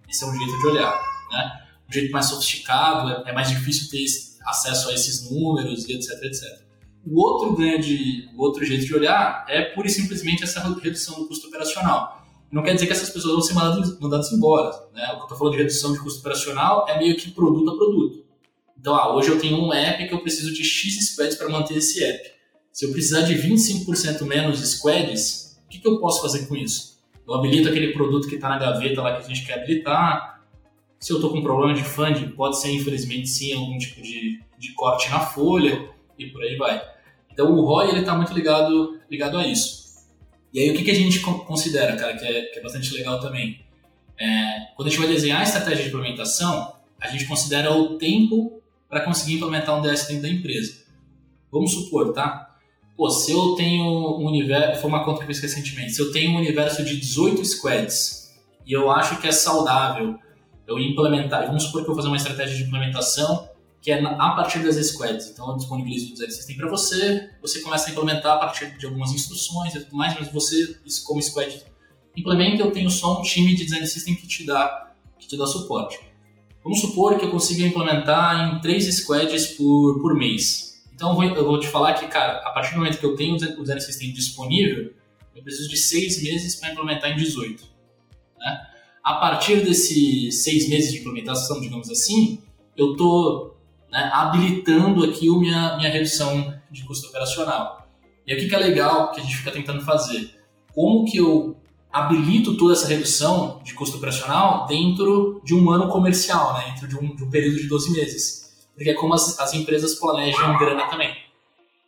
Esse é um jeito de olhar. Né? Um jeito mais sofisticado, é, é mais difícil ter acesso a esses números e etc, etc. O outro ganho de, o outro jeito de olhar é pura e simplesmente essa redução do custo operacional. Não quer dizer que essas pessoas vão ser mandadas, mandadas embora. Né? O que eu estou falando de redução de custo operacional é meio que produto a produto. Então, ah, hoje eu tenho um app que eu preciso de X squads para manter esse app. Se eu precisar de 25% menos squads, o que, que eu posso fazer com isso? Eu habilito aquele produto que está na gaveta lá que a gente quer habilitar, se eu estou com um problema de funding, pode ser, infelizmente, sim, algum tipo de, de corte na folha e por aí vai. Então, o ROI está muito ligado, ligado a isso. E aí, o que, que a gente considera, cara, que é, que é bastante legal também? É, quando a gente vai desenhar a estratégia de implementação, a gente considera o tempo para conseguir implementar um DS dentro da empresa. Vamos supor, tá? Pô, se eu tenho um universo, foi uma conta que eu fiz recentemente, se eu tenho um universo de 18 squads e eu acho que é saudável eu implementar, vamos supor que eu vou fazer uma estratégia de implementação que é a partir das squads. Então eu disponibilizo o design system para você, você começa a implementar a partir de algumas instruções e tudo mais, mas você, como squad, implementa, eu tenho só um time de design system que te dá, que te dá suporte. Vamos supor que eu consiga implementar em três squads por, por mês. Então eu vou, te falar que, cara, a partir do momento que eu tenho o design system disponível, eu preciso de seis meses para implementar em 18. Né? a partir desses seis meses de implementação, digamos assim, eu estou né, habilitando aqui a minha, minha redução de custo operacional. E aqui que é legal que a gente fica tentando fazer. Como que eu habilito toda essa redução de custo operacional dentro de um ano comercial, né, dentro de um, de um período de 12 meses? Porque é como as, as empresas planejam grana também.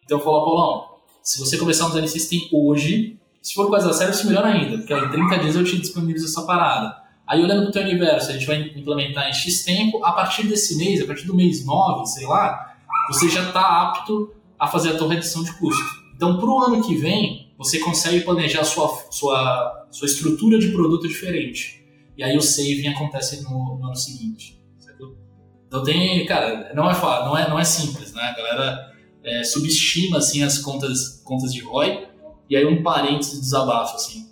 Então eu falo, Paulão, se você começar um design system hoje, se for coisa séria, isso melhor ainda, porque em 30 dias eu te disponibilizo essa parada. Aí olhando para o teu universo, a gente vai implementar em X tempo, a partir desse mês, a partir do mês 9, sei lá, você já está apto a fazer a tua redução de custo. Então, para o ano que vem, você consegue planejar sua, sua, sua estrutura de produto diferente. e aí o saving acontece no, no ano seguinte. Certo? Então tem, cara, não é, não é, não é simples, né? A galera é, subestima assim as contas, contas de ROI e aí um parênteses de desabafo assim.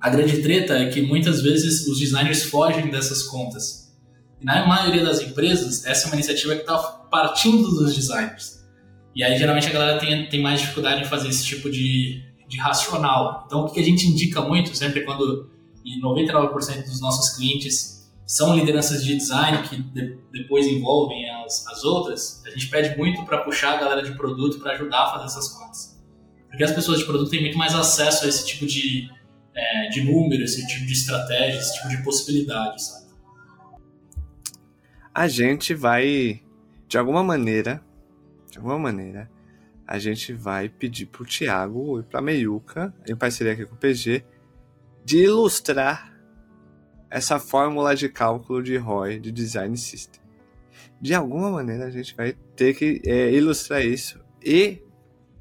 A grande treta é que muitas vezes os designers fogem dessas contas. E na maioria das empresas, essa é uma iniciativa que está partindo dos designers. E aí geralmente a galera tem, tem mais dificuldade em fazer esse tipo de, de racional. Então o que a gente indica muito sempre quando e 99% dos nossos clientes são lideranças de design que de, depois envolvem as, as outras, a gente pede muito para puxar a galera de produto para ajudar a fazer essas contas. Porque as pessoas de produto têm muito mais acesso a esse tipo de, é, de número, esse tipo de estratégia, esse tipo de possibilidade, sabe? A gente vai, de alguma maneira, de alguma maneira, a gente vai pedir pro Thiago e pra Meiuca, em parceria aqui com o PG, de ilustrar essa fórmula de cálculo de ROI de Design System. De alguma maneira a gente vai ter que é, ilustrar isso e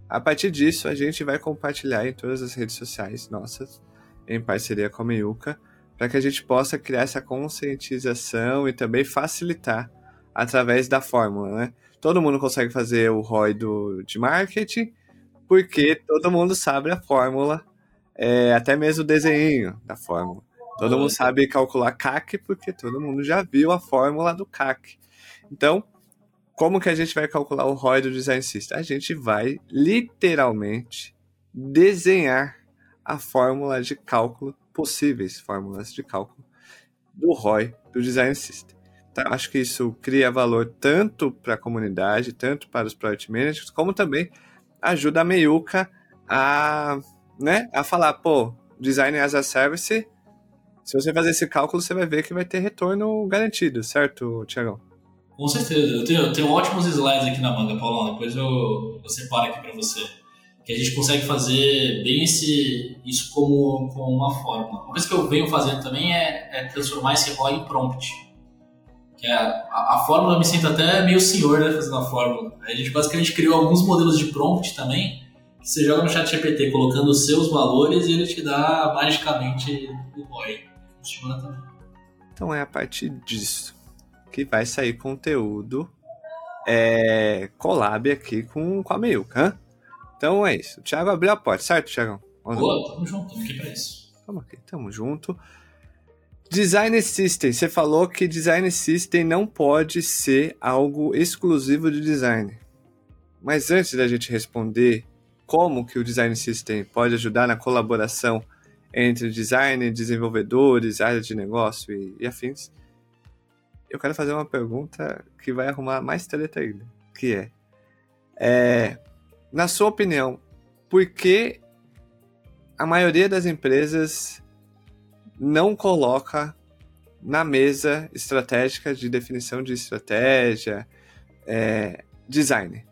a partir disso a gente vai compartilhar em todas as redes sociais nossas, em parceria com a Meiuca, para que a gente possa criar essa conscientização e também facilitar através da fórmula, né? Todo mundo consegue fazer o ROI do, de marketing, porque todo mundo sabe a fórmula é, até mesmo o desenho da fórmula. Todo mundo sabe calcular CAC porque todo mundo já viu a fórmula do CAC. Então, como que a gente vai calcular o ROI do Design System? A gente vai literalmente desenhar a fórmula de cálculo, possíveis fórmulas de cálculo do ROI do Design System. Então, acho que isso cria valor tanto para a comunidade, tanto para os Project Managers, como também ajuda a Meiuca a né, a falar, pô, design as a service, se você fazer esse cálculo, você vai ver que vai ter retorno garantido, certo, Tiagão? Com certeza. Eu tenho, eu tenho ótimos slides aqui na manga, Paulão. Depois eu, eu separo aqui para você. Que a gente consegue fazer bem esse, isso como, como uma forma. Uma coisa que eu venho fazendo também é, é transformar esse ROI em prompt. Que é a, a, fórmula, eu me sinto até meio senhor né, fazendo a fórmula. A gente basicamente criou alguns modelos de prompt também, você joga no chat GPT colocando os seus valores e ele te dá magicamente o ROI. Funciona também. Então é a partir disso que vai sair conteúdo é, collab aqui com, com a Milka. Então é isso. O Thiago abriu a porta, certo, Thiagão? Boa, tamo junto, tamo aqui pra isso. Tamo aqui, tamo junto. Design System, você falou que Design System não pode ser algo exclusivo de design. Mas antes da gente responder como que o Design System pode ajudar na colaboração entre design, desenvolvedores, área de negócio e, e afins, eu quero fazer uma pergunta que vai arrumar mais treta ainda, que é, é na sua opinião, por que a maioria das empresas não coloca na mesa estratégica de definição de estratégia, é, design?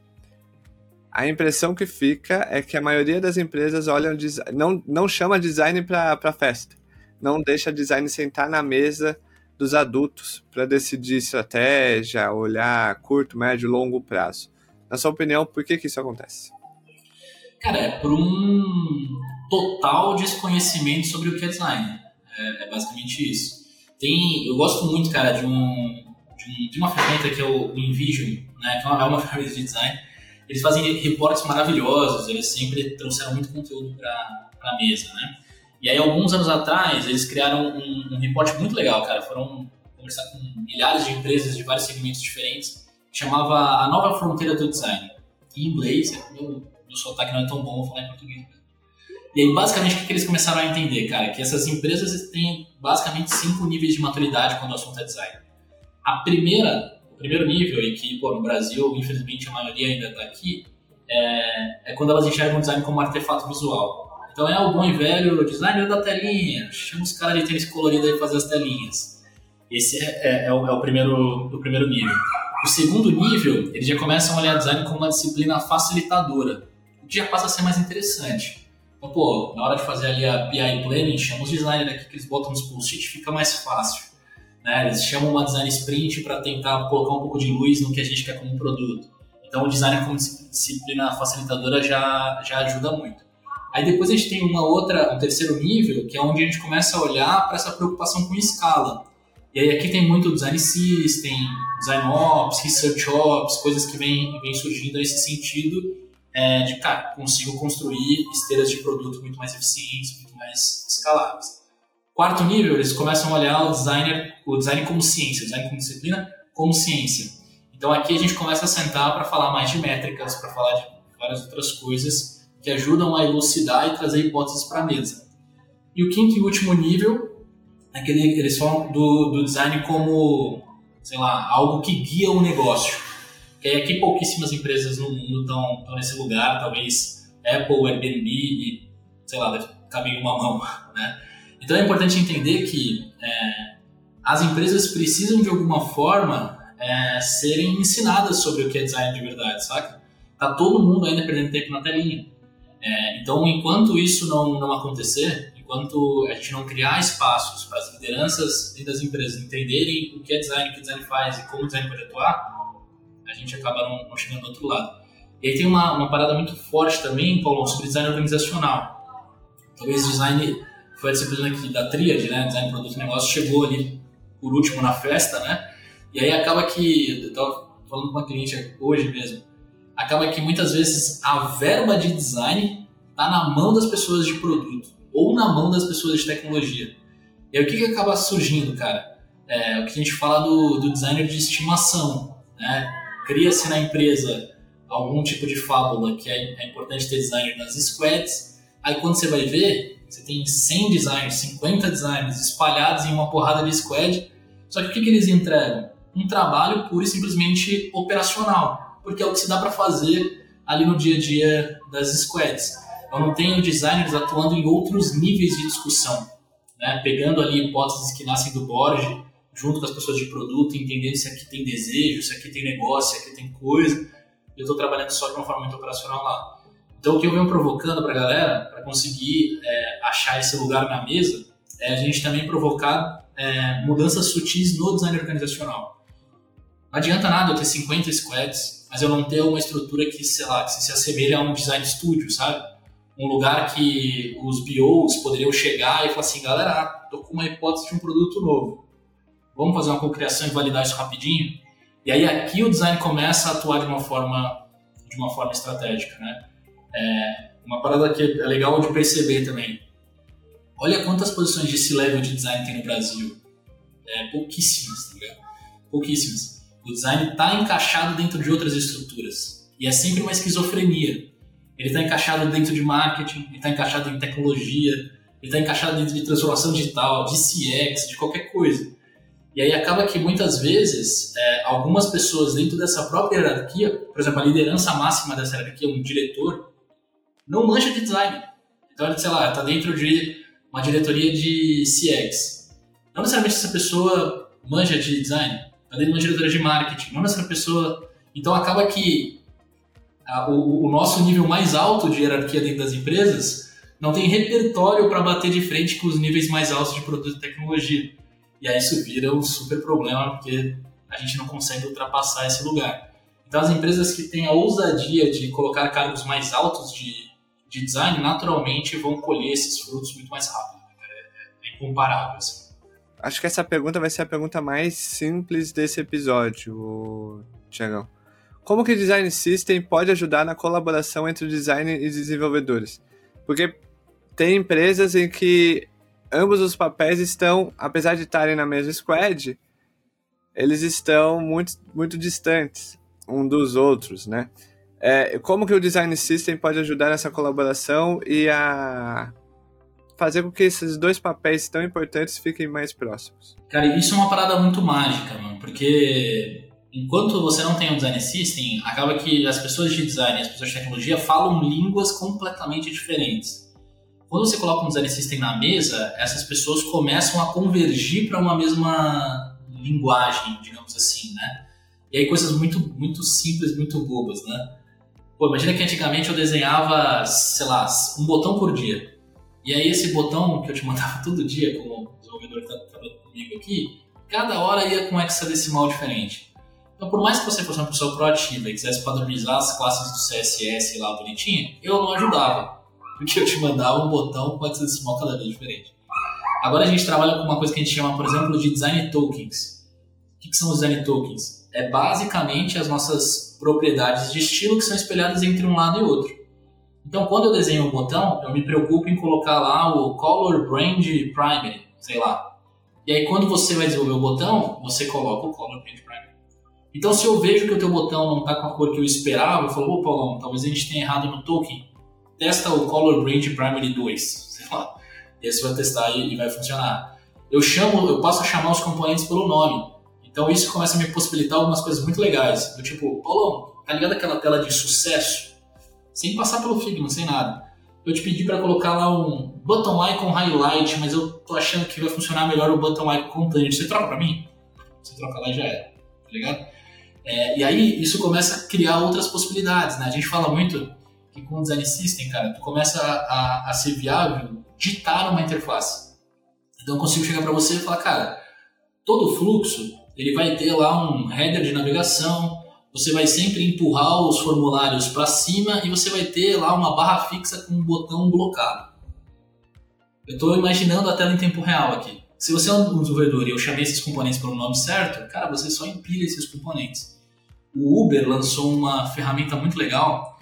a impressão que fica é que a maioria das empresas olham não, não chama design para festa, não deixa design sentar na mesa dos adultos para decidir estratégia, olhar curto, médio, longo prazo. Na sua opinião, por que, que isso acontece? Cara, é por um total desconhecimento sobre o que é design. É, é basicamente isso. Tem, eu gosto muito, cara, de, um, de, um, de uma ferramenta que é o, InVision, né, que é uma, é uma ferramenta de design, eles fazem reportes maravilhosos, eles sempre trouxeram muito conteúdo para a mesa, né? E aí, alguns anos atrás, eles criaram um, um reporte muito legal, cara. Foram conversar com milhares de empresas de vários segmentos diferentes, chamava A Nova Fronteira do Design. Em inglês, é meu, meu sotaque não é tão bom, falar em português. E aí, basicamente, o que eles começaram a entender, cara? Que essas empresas têm basicamente cinco níveis de maturidade quando o assunto é design. A primeira o primeiro nível, e que pô, no Brasil, infelizmente, a maioria ainda está aqui, é, é, quando elas enxergam o design como um artefato visual. Então é o bom e velho designer da telinha, chama os caras de tênis colorido aí fazer as telinhas. Esse é, é, é, o, é, o, primeiro, o primeiro nível. O segundo nível, eles já começam a olhar design como uma disciplina facilitadora, o que já passa a ser mais interessante. Então, pô, na hora de fazer ali a BI Planning, chama os designers aqui que eles botam nos post-it, fica mais fácil. Né? Eles chamam uma design sprint para tentar colocar um pouco de luz no que a gente quer como produto. Então, o design como disciplina facilitadora já, já ajuda muito. Aí depois a gente tem uma outra, um terceiro nível, que é onde a gente começa a olhar para essa preocupação com escala. E aí aqui tem muito design system, design ops, research ops, coisas que vêm vem surgindo nesse sentido é, de, cara, consigo construir esteiras de produto muito mais eficientes, muito mais escaláveis. Quarto nível, eles começam a olhar o designer, o design como ciência, o design como disciplina como ciência. Então aqui a gente começa a sentar para falar mais de métricas, para falar de várias outras coisas que ajudam a elucidar e trazer hipóteses para a mesa. E o quinto e último nível é que eles falam do, do design como, sei lá, algo que guia o negócio. Que aí aqui pouquíssimas empresas no mundo estão nesse lugar, talvez Apple, Airbnb e, sei lá, deve caber uma mão, né? Então é importante entender que é, as empresas precisam de alguma forma é, serem ensinadas sobre o que é design de verdade, saca? Tá todo mundo ainda perdendo tempo na telinha. É, então, enquanto isso não, não acontecer, enquanto a gente não criar espaços para as lideranças e das empresas entenderem o que é design, o que design faz e como o design pode atuar, a gente acaba não, não chegando do outro lado. E aí tem uma, uma parada muito forte também, Paulo, sobre design organizacional. Talvez design foi a disciplina aqui da tríade, né? Design, produto e negócio, chegou ali por último na festa, né? E aí acaba que, eu estava falando com uma cliente hoje mesmo, acaba que muitas vezes a verba de design está na mão das pessoas de produto ou na mão das pessoas de tecnologia. E aí o que, que acaba surgindo, cara? É o que a gente fala do, do designer de estimação. Né? Cria-se na empresa algum tipo de fábula que é, é importante ter designer nas squads. Aí quando você vai ver, você tem 100 designers, 50 designers espalhados em uma porrada de squad. Só que o que, que eles entregam? Um trabalho puro e simplesmente operacional porque é o que se dá para fazer ali no dia a dia das squads. Eu não tenho designers atuando em outros níveis de discussão, né? pegando ali hipóteses que nascem do board, junto com as pessoas de produto, entendendo se aqui tem desejo, se aqui tem negócio, se aqui tem coisa. Eu estou trabalhando só de uma forma muito operacional lá. Então, o que eu venho provocando para a galera, para conseguir é, achar esse lugar na mesa, é a gente também provocar é, mudanças sutis no design organizacional. Não adianta nada eu ter 50 squads, mas eu não ter uma estrutura que, sei lá, que se assemelhe a um design studio, sabe? Um lugar que os BOs poderiam chegar e falar assim, galera, tô com uma hipótese de um produto novo. Vamos fazer uma cocriação e validar isso rapidinho? E aí aqui o design começa a atuar de uma forma, de uma forma estratégica, né? É uma parada que é legal de perceber também. Olha quantas posições de C-level de design tem no Brasil. É, pouquíssimas, tá ligado? Pouquíssimas. O design está encaixado dentro de outras estruturas. E é sempre uma esquizofrenia. Ele está encaixado dentro de marketing, ele está encaixado em tecnologia, ele está encaixado dentro de transformação digital, de CX, de qualquer coisa. E aí acaba que muitas vezes é, algumas pessoas dentro dessa própria hierarquia, por exemplo, a liderança máxima dessa hierarquia, um diretor, não mancha de design. Então ele, sei lá, está dentro de uma diretoria de CX. Não necessariamente essa pessoa manja de design, tá dentro de uma diretoria de marketing, não nessa pessoa. Então acaba que o, o, nosso nível mais alto de hierarquia dentro das empresas não tem repertório para bater de frente com os níveis mais altos de produto e tecnologia. E aí isso vira um super problema porque a gente não consegue ultrapassar esse lugar. Então as empresas que têm a ousadia de colocar cargos mais altos de, de design naturalmente vão colher esses frutos muito mais rápido. É, é incomparável. Assim. Acho que essa pergunta vai ser a pergunta mais simples desse episódio, Tiagão. Como que o Design System pode ajudar na colaboração entre design e desenvolvedores? Porque tem empresas em que ambos os papéis estão, apesar de estarem na mesma squad, eles estão muito, muito distantes um dos outros, né? É, como que o Design System pode ajudar nessa colaboração e a fazer com que esses dois papéis tão importantes fiquem mais próximos. Cara, isso é uma parada muito mágica, mano, porque enquanto você não tem um design system, acaba que as pessoas de design as pessoas de tecnologia falam línguas completamente diferentes. Quando você coloca um design system na mesa, essas pessoas começam a convergir para uma mesma linguagem, digamos assim, né? E aí coisas muito, muito simples, muito bobas, né? Pô, imagina que antigamente eu desenhava, sei lá, um botão por dia. E aí esse botão que eu te mandava todo dia como desenvolvedor que está trabalhando comigo aqui, cada hora ia com um hexadecimal diferente. Então, por mais que você fosse uma pessoa proativa e quisesse padronizar as classes do CSS lá bonitinha, eu não ajudava. porque eu te mandava um botão com hexadecimal cada vez diferente. Agora a gente trabalha com uma coisa que a gente chama, por exemplo, de design tokens. O que, são os design tokens? É basicamente as nossas propriedades de estilo que são espelhadas entre um lado e outro. Então, quando eu desenho um botão, eu me preocupo em colocar lá o Color Brand Primary, sei lá. E aí, quando você vai desenvolver o botão, você coloca o Color Brand. Então, se eu vejo que o teu botão não está com a cor que eu esperava, eu falo, ô Paulão, talvez a gente tenha errado no token. Testa o Color Brand Primary 2, sei lá. E você vai testar e, e vai funcionar. Eu chamo, eu passo a chamar os componentes pelo nome. Então, isso começa a me possibilitar algumas coisas muito legais. Do tipo, Paulão, tá ligado aquela tela de sucesso? sem passar pelo Figma, sem nada. Eu te pedi para colocar lá um button icon highlight, mas eu tô achando que vai funcionar melhor o button icon content. Você troca para mim? Você troca lá e já era, tá ligado? É, e aí isso começa a criar outras possibilidades, né? A gente fala muito que com o design system, cara, tu começa a, a, ser viável ditar uma interface. Então eu consigo chegar para você e falar, cara, todo fluxo ele vai ter lá um header de navegação, você vai sempre empurrar os formulários para cima e você vai ter lá uma barra fixa com um botão blocado. Eu estou imaginando a tela em tempo real aqui. Se você é um desenvolvedor e eu chamei esses componentes pelo nome certo, cara, você só empilha esses componentes. O Uber lançou uma ferramenta muito legal,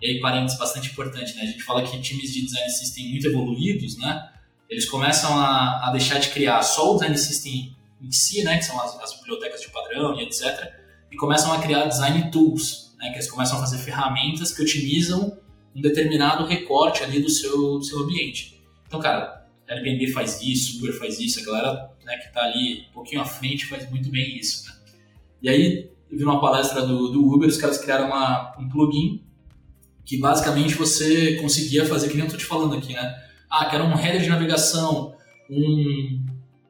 e aí parênteses bastante importante, né? A gente fala que times de design system muito evoluídos, né? Eles começam a, a deixar de criar só o design system em si, né? Que são as, as bibliotecas de padrão e etc e começam a criar design tools, né, que eles começam a fazer ferramentas que otimizam um determinado recorte ali do seu, seu ambiente. Então, cara, Airbnb faz isso, Uber faz isso, a galera né, que está ali um pouquinho à frente faz muito bem isso. Né? E aí, eu vi uma palestra do, do Uber, os caras criaram uma, um plugin que basicamente você conseguia fazer, que nem eu estou te falando aqui, né? Ah, quero um header de navegação, um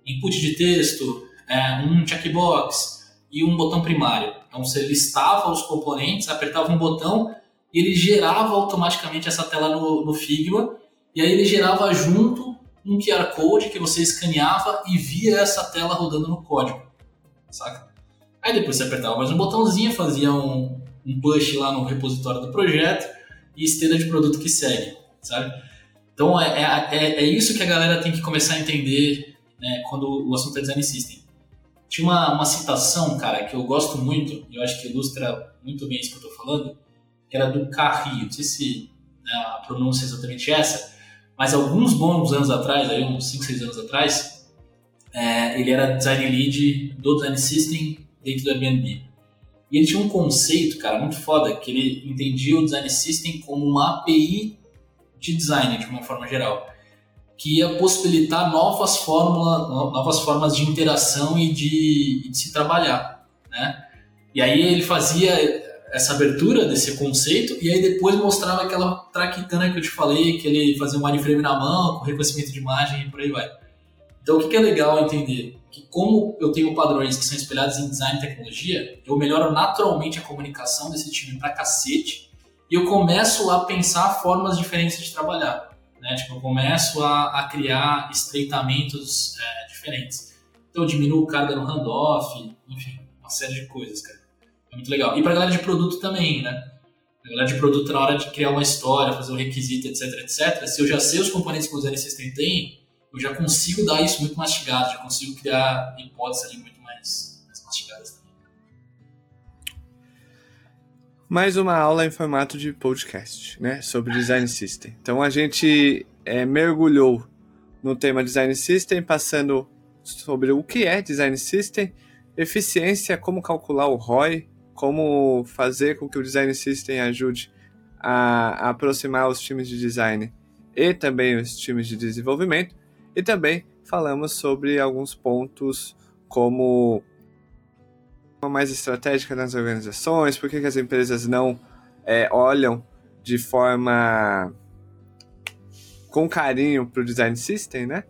input de texto, é, um checkbox, e um botão primário. Então você listava os componentes, apertava um botão e ele gerava automaticamente essa tela no, no Figma e aí ele gerava junto um QR Code que você escaneava e via essa tela rodando no código, saca? Aí depois você apertava mais um botãozinho, fazia um, um push lá no repositório do projeto e esteira de produto que segue, sabe? Então é, é, é, é isso que a galera tem que começar a entender né, quando o assunto é design system. Tinha uma, uma citação, cara, que eu gosto muito, eu acho que ilustra muito bem isso que eu estou falando, que era do Carri, não sei se né, a pronúncia é exatamente essa, mas alguns bons anos atrás, aí uns 5, 6 anos atrás, é, ele era design lead do design system dentro do Airbnb. E ele tinha um conceito, cara, muito foda, que ele entendia o design system como uma API de design, de uma forma geral que ia possibilitar novas, fórmula, novas formas de interação e de, de se trabalhar, né? E aí ele fazia essa abertura desse conceito e aí depois mostrava aquela traquitana que eu te falei, que ele fazia um wireframe na mão, com reconhecimento de imagem e por aí vai. Então o que é legal entender? Que como eu tenho padrões que são espelhados em design e tecnologia, eu melhoro naturalmente a comunicação desse time pra cacete e eu começo a pensar formas diferentes de trabalhar. Né? Tipo, eu começo a, a criar estreitamentos é, diferentes. Então eu diminuo carga no handoff, enfim, uma série de coisas, cara. É muito legal. E para a galera de produto também, né? A galera de produto, na hora de criar uma história, fazer um requisito, etc, etc, se eu já sei os componentes que o design system tem, eu já consigo dar isso muito mastigado, já consigo criar hipóteses ali muito mais, mais mastigadas também. mais uma aula em formato de podcast, né, sobre design system. Então a gente é, mergulhou no tema design system, passando sobre o que é design system, eficiência, como calcular o ROI, como fazer com que o design system ajude a, aproximar os times de design e também os times de desenvolvimento, e também falamos sobre alguns pontos como mais estratégica nas organizações? Por que, as empresas não é, olham de forma com carinho para o design system, né?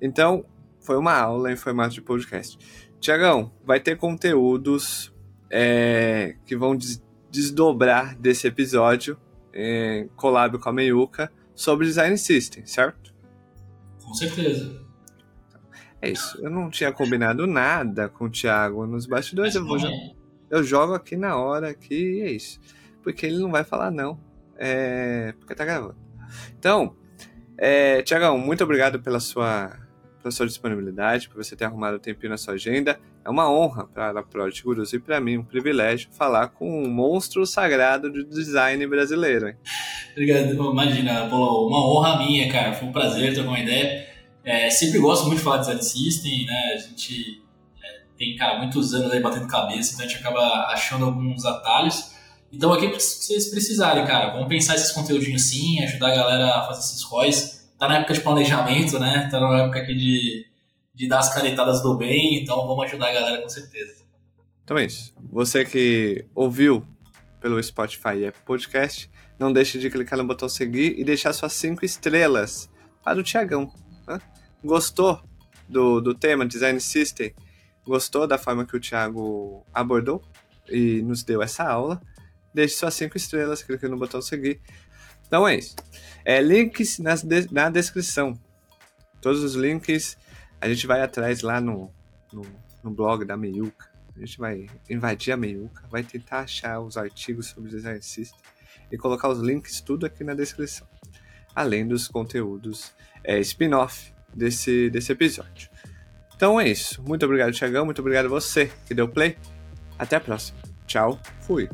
Então, foi uma aula em formato de podcast. Tiagão, vai ter conteúdos é, que vão des desdobrar desse episódio em collab com a Meiuca sobre design system, certo? Com certeza. É isso. Eu não tinha combinado nada com o Thiago nos bastidores. Eu, vou, eu jogo aqui na hora aqui e é isso. Porque ele não vai falar não. É, porque tá gravando. Então, é, Tiagão, muito obrigado pela sua, pela sua disponibilidade, por você ter arrumado um tempinho na sua agenda. É uma honra para a Project Gurus e para mim um privilégio falar com um monstro sagrado do design brasileiro. Hein? Obrigado, imagina, Paulo, uma honra minha, cara. Foi um prazer ter uma ideia. É, sempre gosto muito de falar de design system, né? A gente é, tem, cara, muitos anos aí batendo cabeça, então a gente acaba achando alguns atalhos. Então aqui se vocês precisarem, cara, vamos pensar esses conteúdinhos sim, ajudar a galera a fazer esses ROIs. Tá na época de planejamento, né? Tá na época aqui de, de dar as canetadas do bem, então vamos ajudar a galera com certeza. Então é isso. Você que ouviu pelo Spotify e Apple Podcast, não deixe de clicar no botão seguir e deixar suas cinco estrelas para o Tiagão. Né? Gostou do, do tema Design System? Gostou da forma que o Thiago abordou e nos deu essa aula? deixe suas cinco estrelas, clique no botão seguir. Então é isso. É, links nas de, na descrição. Todos os links a gente vai atrás lá no, no, no blog da Meiuca. A gente vai invadir a Meiuca, vai tentar achar os artigos sobre design system e colocar os links tudo aqui na descrição. Além dos conteúdos é, spin-off desse, desse episódio. Então é isso. Muito obrigado, Thiagão. Muito obrigado a você que deu play. Até a próxima. Tchau. Fui.